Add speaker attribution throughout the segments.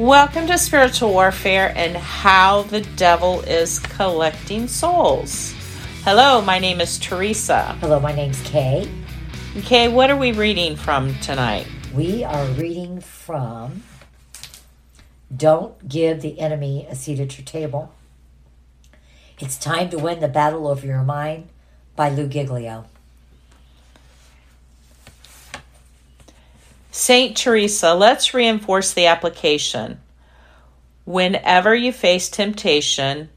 Speaker 1: Welcome to Spiritual Warfare and How the Devil is Collecting Souls. Hello, my name is Teresa.
Speaker 2: Hello, my name's Kay.
Speaker 1: Kay, what are we reading from tonight?
Speaker 2: We are reading from Don't Give the Enemy a Seat at Your Table. It's Time to Win the Battle Over Your Mind by Lou Giglio.
Speaker 1: Saint Teresa, let's reinforce the application. Whenever you face temptation,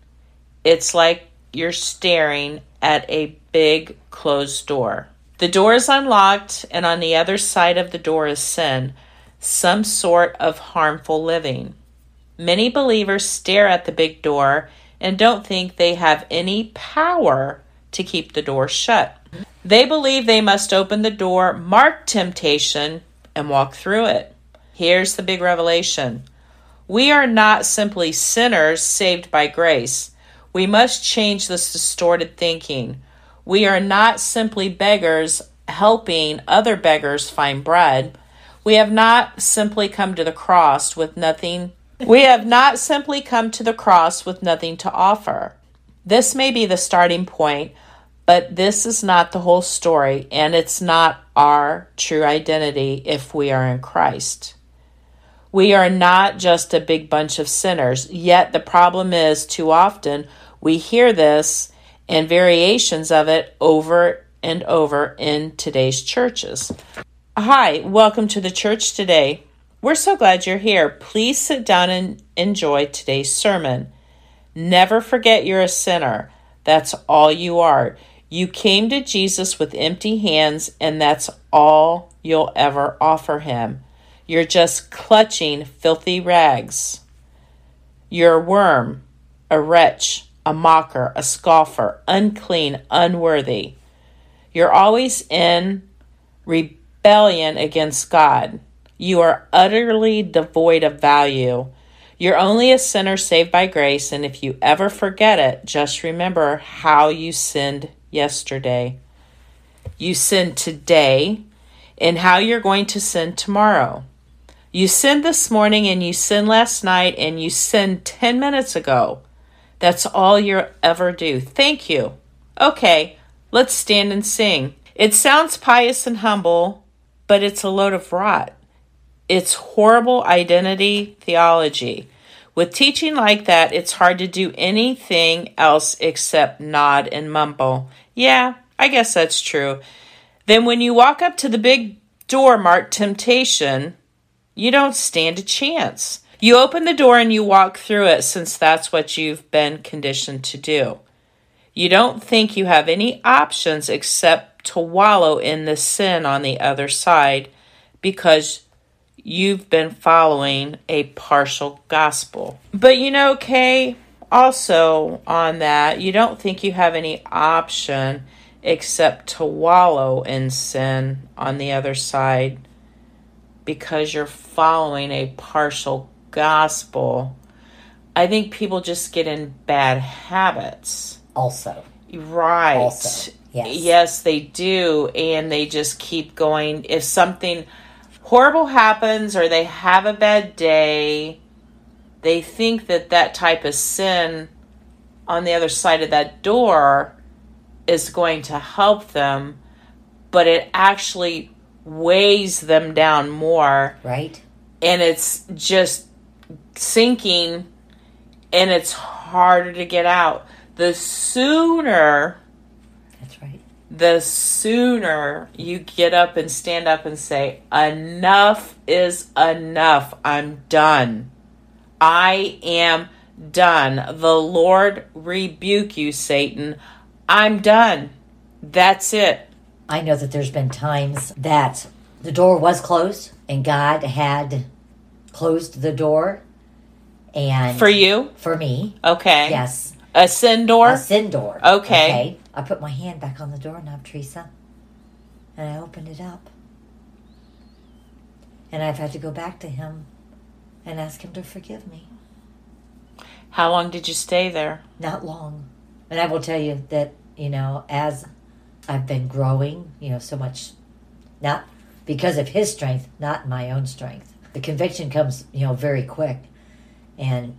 Speaker 1: it's like you're staring at a big closed door. The door is unlocked, and on the other side of the door is sin, some sort of harmful living. Many believers stare at the big door and don't think they have any power to keep the door shut. They believe they must open the door mark temptation and walk through it. Here's the big revelation we are not simply sinners saved by grace. We must change this distorted thinking. We are not simply beggars helping other beggars find bread. We have not simply come to the cross with nothing. We have not simply come to the cross with nothing to offer. This may be the starting point, but this is not the whole story, and it's not our true identity if we are in Christ. We are not just a big bunch of sinners, yet the problem is too often we hear this and variations of it over and over in today's churches. Hi, welcome to the church today. We're so glad you're here. Please sit down and enjoy today's sermon. Never forget you're a sinner. That's all you are. You came to Jesus with empty hands, and that's all you'll ever offer him. You're just clutching filthy rags. You're a worm, a wretch, a mocker, a scoffer, unclean, unworthy. You're always in rebellion against God. You are utterly devoid of value. You're only a sinner saved by grace, and if you ever forget it, just remember how you sinned yesterday. You sin today and how you're going to sin tomorrow. You sinned this morning and you sinned last night and you sinned 10 minutes ago. That's all you ever do. Thank you. Okay, let's stand and sing. It sounds pious and humble, but it's a load of rot. It's horrible identity theology. With teaching like that, it's hard to do anything else except nod and mumble. Yeah, I guess that's true. Then when you walk up to the big door marked temptation, you don't stand a chance. You open the door and you walk through it since that's what you've been conditioned to do. You don't think you have any options except to wallow in the sin on the other side because you've been following a partial gospel. But you know, Kay, also on that, you don't think you have any option except to wallow in sin on the other side because you're following a partial gospel. I think people just get in bad habits.
Speaker 2: Also.
Speaker 1: Right.
Speaker 2: Also. Yes.
Speaker 1: yes, they do. And they just keep going. If something horrible happens or they have a bad day, they think that that type of sin on the other side of that door is going to help them, but it actually weighs them down more.
Speaker 2: Right.
Speaker 1: And it's just sinking and it's harder to get out. The sooner
Speaker 2: That's right.
Speaker 1: the sooner you get up and stand up and say, Enough is enough. I'm done. I am done. The Lord rebuke you, Satan. I'm done. That's it.
Speaker 2: I know that there's been times that the door was closed and God had closed the door. And
Speaker 1: For you?
Speaker 2: For me.
Speaker 1: Okay.
Speaker 2: Yes.
Speaker 1: A sin door?
Speaker 2: A sin door.
Speaker 1: Okay.
Speaker 2: I put my hand back on the doorknob, Teresa, and I opened it up. And I've had to go back to him and ask him to forgive me.
Speaker 1: How long did you stay there?
Speaker 2: Not long. And I will tell you that, you know, as I've been growing, you know, so much, not because of his strength, not my own strength. The conviction comes, you know, very quick. And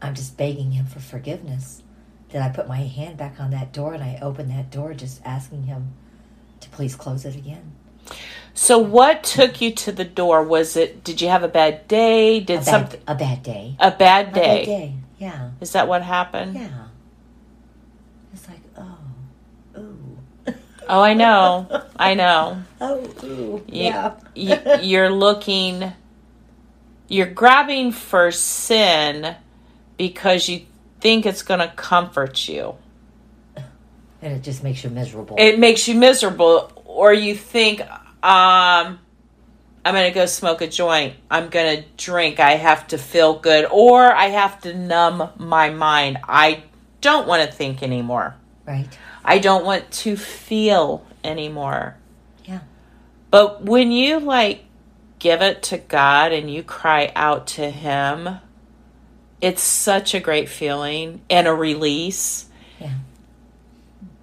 Speaker 2: I'm just begging him for forgiveness. That I put my hand back on that door and I opened that door just asking him to please close it again.
Speaker 1: So what took you to the door? Was it did you have a bad day? Did
Speaker 2: A bad,
Speaker 1: something
Speaker 2: a bad day.
Speaker 1: a bad
Speaker 2: A
Speaker 1: day?
Speaker 2: bad day. Yeah.
Speaker 1: Is that what happened?
Speaker 2: Yeah. It's like, oh, ooh.
Speaker 1: Oh, I know. I know.
Speaker 2: Oh, ooh.
Speaker 1: You-
Speaker 2: Yeah.
Speaker 1: you, you're looking you're grabbing for sin because you think it's going to comfort you.
Speaker 2: And it just makes you miserable.
Speaker 1: It makes you miserable or you think um I'm going to go smoke a joint. I'm going to drink. I have to feel good or I have to numb my mind. I don't want to think anymore.
Speaker 2: right?
Speaker 1: I don't want to feel anymore.
Speaker 2: Yeah.
Speaker 1: But when you like give it to God and you cry out to Him, it's such a great feeling and a release.
Speaker 2: Yeah.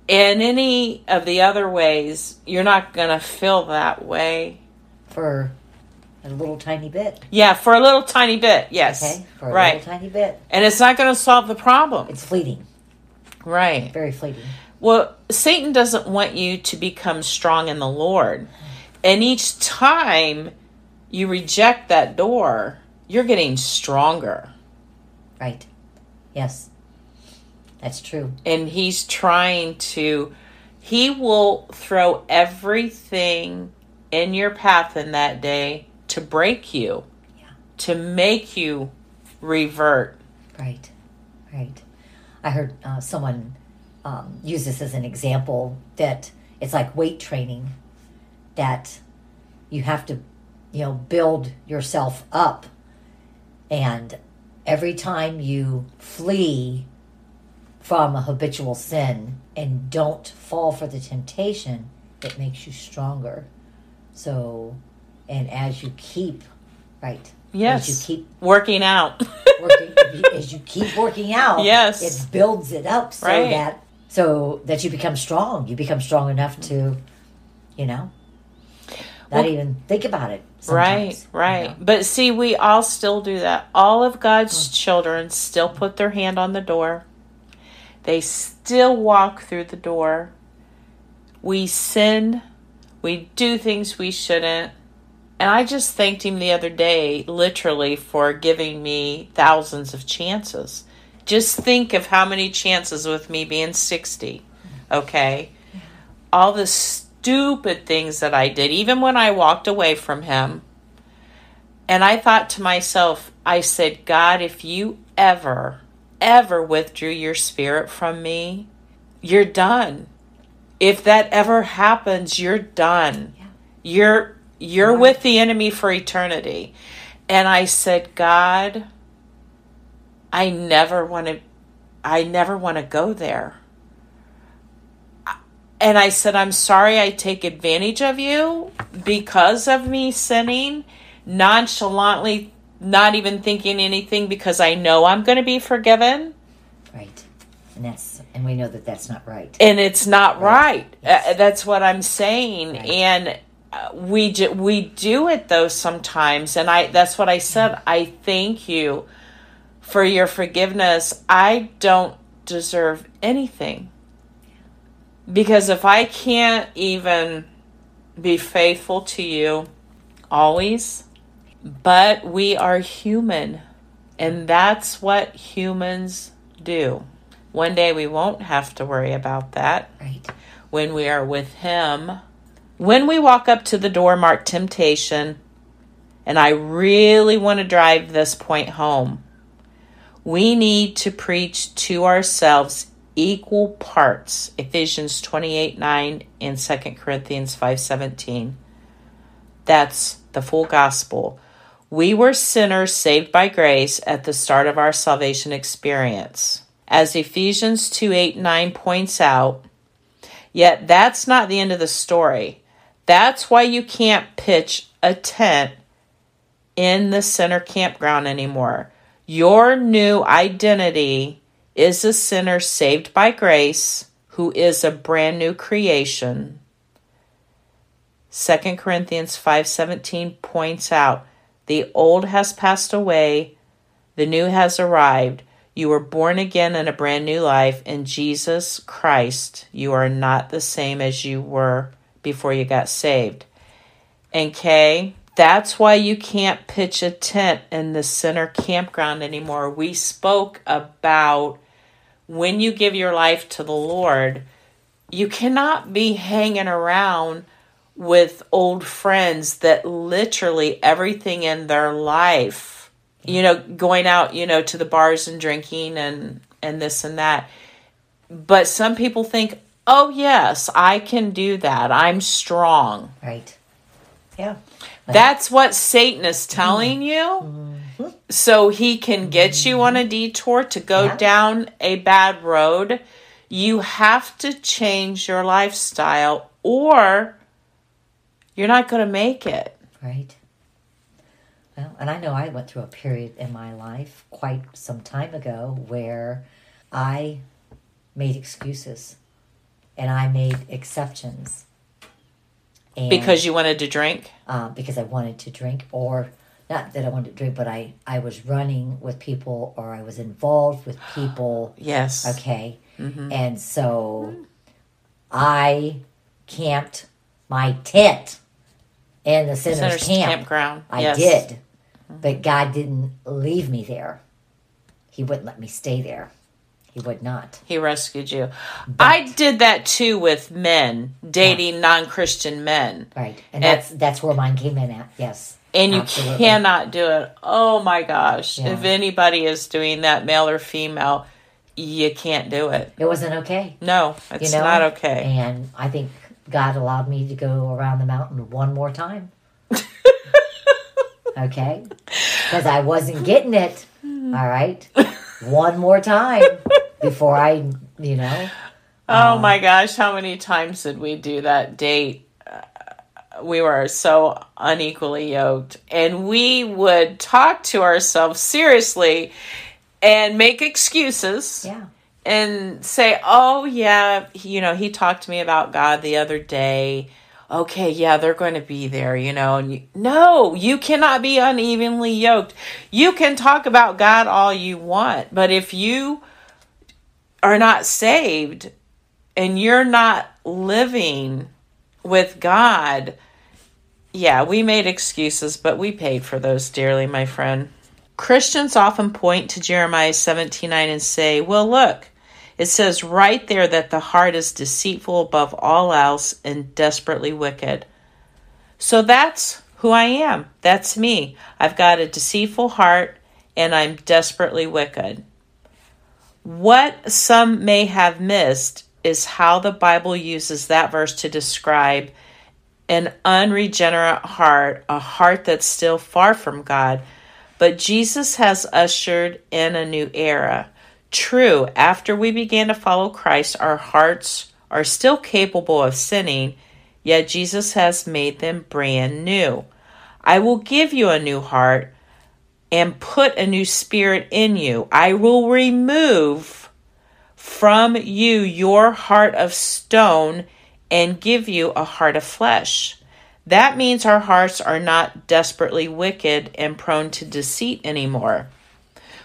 Speaker 1: And any of the other ways, you're not going to feel that way.
Speaker 2: For a little tiny bit.
Speaker 1: Yeah, for a little tiny bit, yes.
Speaker 2: Okay? For a
Speaker 1: right.
Speaker 2: little tiny bit.
Speaker 1: And it's not going to solve the problem.
Speaker 2: It's fleeting.
Speaker 1: right.
Speaker 2: Very fleeting.
Speaker 1: Well, Satan doesn't want you to become strong in the Lord. And each time you reject that door, you're getting stronger.
Speaker 2: Right. Yes. That's true.
Speaker 1: And he's trying to, he will throw everything in your path in that day to break you,
Speaker 2: Yeah.
Speaker 1: to make you revert.
Speaker 2: Right. Right. I heard uh, someone um, use this as an example that it's like weight training, that you have to, you know, build yourself up. And every time you flee from a habitual sin and don't fall for the temptation, it makes you stronger. So, and as you keep, right,
Speaker 1: Yes.
Speaker 2: as you keep
Speaker 1: Working out.
Speaker 2: working, as you keep working out,
Speaker 1: Yes.
Speaker 2: it builds it up so
Speaker 1: Right.
Speaker 2: that so that you become strong. You become strong enough to, you know, not
Speaker 1: Well-
Speaker 2: even think about it.
Speaker 1: Right, right.
Speaker 2: you know.
Speaker 1: But see, we all still do that. All of God's mm. children still put their hand on the door. They still walk through the door. We sin. We do things we shouldn't. And I just thanked him the other day, literally, for giving me thousands of chances. Just think of how many chances with me being 60. Okay? All the stupid things that I did, even when I walked away from him. And I thought to myself, I said, God, if you ever, ever withdrew your spirit from me, you're done. If that ever happens, you're done.
Speaker 2: Yeah.
Speaker 1: You're you're with the enemy for eternity. And I said, God, I never want to I never want to go there. And I said, I'm sorry I take advantage of you because of me sinning, nonchalantly, not even thinking anything because I know I'm going to be forgiven.
Speaker 2: right, and that's and we know that that's not right.
Speaker 1: And it's not right.
Speaker 2: Right. Yes.
Speaker 1: Uh, that's what I'm saying.
Speaker 2: Right.
Speaker 1: And uh, we ju- we do it though sometimes and I that's what I said. I thank you for your forgiveness. I don't deserve anything. Because if I can't even be faithful to you always, but we are human. And that's what humans do. One day we won't have to worry about that
Speaker 2: Right,
Speaker 1: when we are with Him. When we walk up to the door marked temptation, and I really want to drive this point home, we need to preach to ourselves equal parts Ephesians 28 9 and 2 Corinthians five seventeen. That's the full gospel. We were sinners saved by grace at the start of our salvation experience. As Ephesians 2 8 9 points out, Yet that's not the end of the story. That's why you can't pitch a tent in the center campground anymore. Your new identity is a sinner saved by grace who is a brand new creation. 2 Corinthians 5:17 points out, "The old has passed away, The new has arrived. You were born again in a brand new life in Jesus Christ. You are not the same as you were before you got saved. And Kay, that's why you can't pitch a tent in the center campground anymore. We spoke about when you give your life to the Lord, you cannot be hanging around with old friends that literally everything in their life, you know, going out, you know, to the bars and drinking and and this and that. But some people think, "Oh, yes, I can do that. I'm strong."
Speaker 2: Right. Yeah.
Speaker 1: That's what Satan is telling you.
Speaker 2: Mm-hmm.
Speaker 1: So he can get you on a detour to go
Speaker 2: Yeah.
Speaker 1: down a bad road. You have to change your lifestyle or you're not going to make it.
Speaker 2: Right. Well, and I know I went through a period in my life quite some time ago where I made excuses and I made exceptions. And,
Speaker 1: Because you wanted to drink?
Speaker 2: uh, because I wanted to drink, or not that I wanted to drink, but I, I was running with people or I was involved with people.
Speaker 1: Yes.
Speaker 2: Okay. And so I camped my tent in the Center's,
Speaker 1: Center's
Speaker 2: camp.
Speaker 1: campground.
Speaker 2: I
Speaker 1: yes.
Speaker 2: did. Mm-hmm. But God didn't leave me there. He wouldn't let me stay there. He would not.
Speaker 1: He rescued you. I did that too with men, dating non Christian men.
Speaker 2: Right. And
Speaker 1: And-
Speaker 2: that's that's where mine came in at. Yes.
Speaker 1: And you
Speaker 2: Absolutely.
Speaker 1: cannot do it. Oh my gosh.
Speaker 2: Yeah.
Speaker 1: If anybody is doing that, male or female, you can't do it.
Speaker 2: It wasn't okay.
Speaker 1: No, it's
Speaker 2: you know?
Speaker 1: not okay.
Speaker 2: And I think God allowed me to go around the mountain one more time. okay? Because I wasn't getting it. All right? One more time before I, you know.
Speaker 1: Oh my gosh, how many times did we do that date? Uh, we were so unequally yoked. And we would talk to ourselves seriously and make excuses.
Speaker 2: Yeah.
Speaker 1: And say, "Oh yeah, he- you know, he talked to me about God the other day." Okay, yeah, they're going to be there, you know. And you, no, you cannot be unevenly yoked. You can talk about God all you want, but if you are not saved and you're not living with God, yeah, we made excuses, but we paid for those dearly, my friend. Christians often point to Jeremiah 17 9 and say, Well, look, it says right there that the heart is deceitful above all else and desperately wicked. So that's who I am. That's me. I've got a deceitful heart and I'm desperately wicked. What some may have missed is how the Bible uses that verse to describe an unregenerate heart, a heart that's still far from God. But Jesus has ushered in a new era. True, after we began to follow Christ, our hearts are still capable of sinning, yet Jesus has made them brand new. I will give you a new heart and put a new spirit in you. I will remove from you your heart of stone and give you a heart of flesh. That means our hearts are not desperately wicked and prone to deceit anymore.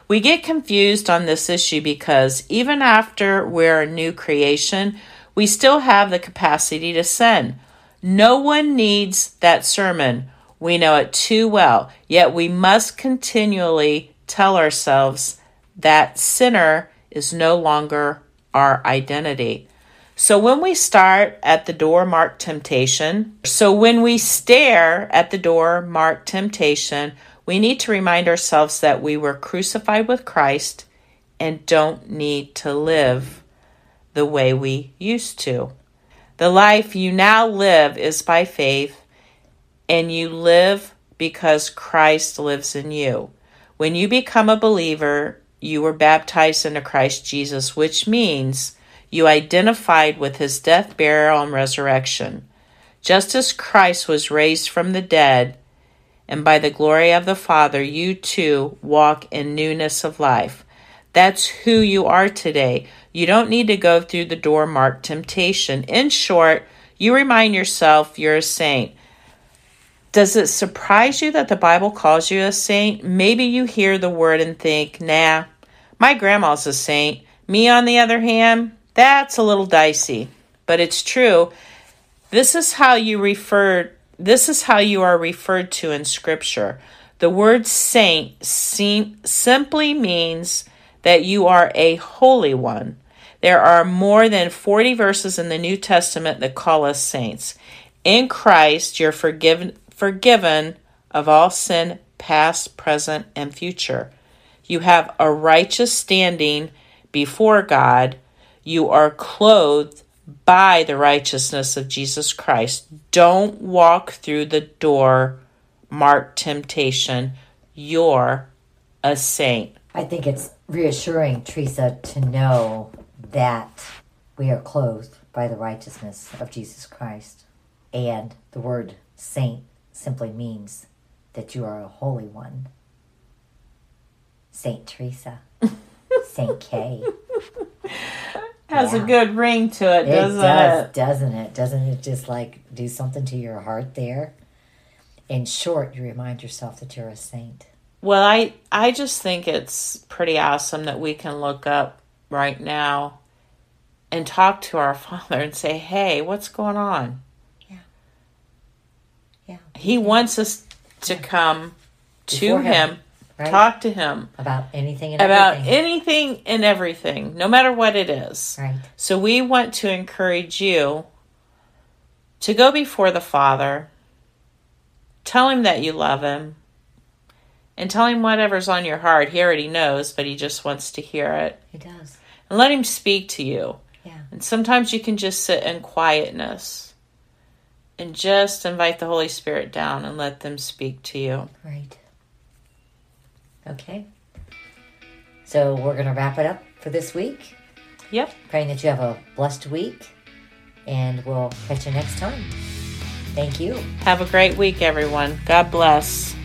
Speaker 1: We get confused on this issue because even after we're a new creation, we still have the capacity to sin. No one needs that sermon. We know it too well, yet we must continually tell ourselves that sinner is no longer our identity. So when we start at the door marked temptation, so when we stare at the door marked temptation, we need to remind ourselves that we were crucified with Christ and don't need to live the way we used to. The life you now live is by faith, and you live because Christ lives in you. When you become a believer, you were baptized into Christ Jesus, which means you identified with his death, burial, and resurrection. Just as Christ was raised from the dead, and by the glory of the Father, you too walk in newness of life. That's who you are today. You don't need to go through the door marked temptation. In short, you remind yourself you're a saint. Does it surprise you that the Bible calls you a saint? Maybe you hear the word and think, nah, my grandma's a saint. Me, on the other hand, that's a little dicey. But it's true. This is how you refer this is how you are referred to in scripture. The word saint sim- simply means that you are a holy one. There are more than 40 verses in the New Testament that call us saints. In Christ, you're forgiven forgiven of all sin, past, present, and future. You have a righteous standing before God. You are clothed by the righteousness of Jesus Christ. Don't walk through the door marked temptation. You're a saint.
Speaker 2: I think it's reassuring, Teresa, to know that we are clothed by the righteousness of Jesus Christ. And the word saint simply means that you are a holy one. Saint Teresa. Saint Kay.
Speaker 1: Has
Speaker 2: Yeah.
Speaker 1: a good ring to it,
Speaker 2: It
Speaker 1: doesn't
Speaker 2: does,
Speaker 1: it?
Speaker 2: doesn't it? Doesn't it just like do something to your heart there? In short, you remind yourself that you're a saint.
Speaker 1: Well, I I just think it's pretty awesome that we can look up right now and talk to our Father and say, "Hey, what's going on?" Yeah.
Speaker 2: Yeah.
Speaker 1: He wants us to come to
Speaker 2: Before him,
Speaker 1: him,
Speaker 2: Right?
Speaker 1: talk to him
Speaker 2: about anything and
Speaker 1: about
Speaker 2: everything.
Speaker 1: anything and everything, no matter what it is.
Speaker 2: right.
Speaker 1: So we want to encourage you to go before the Father, tell him that you love him, and tell him whatever's on your heart. He already knows, but he just wants to hear it.
Speaker 2: He does.
Speaker 1: And let him speak to you.
Speaker 2: Yeah.
Speaker 1: And sometimes you can just sit in quietness and just invite the Holy Spirit down and let them speak to you.
Speaker 2: Right. Okay. So we're going to wrap it up for this week.
Speaker 1: Yep.
Speaker 2: Praying that you have a blessed week. And we'll catch you next time. Thank you.
Speaker 1: Have a great week, everyone. God bless.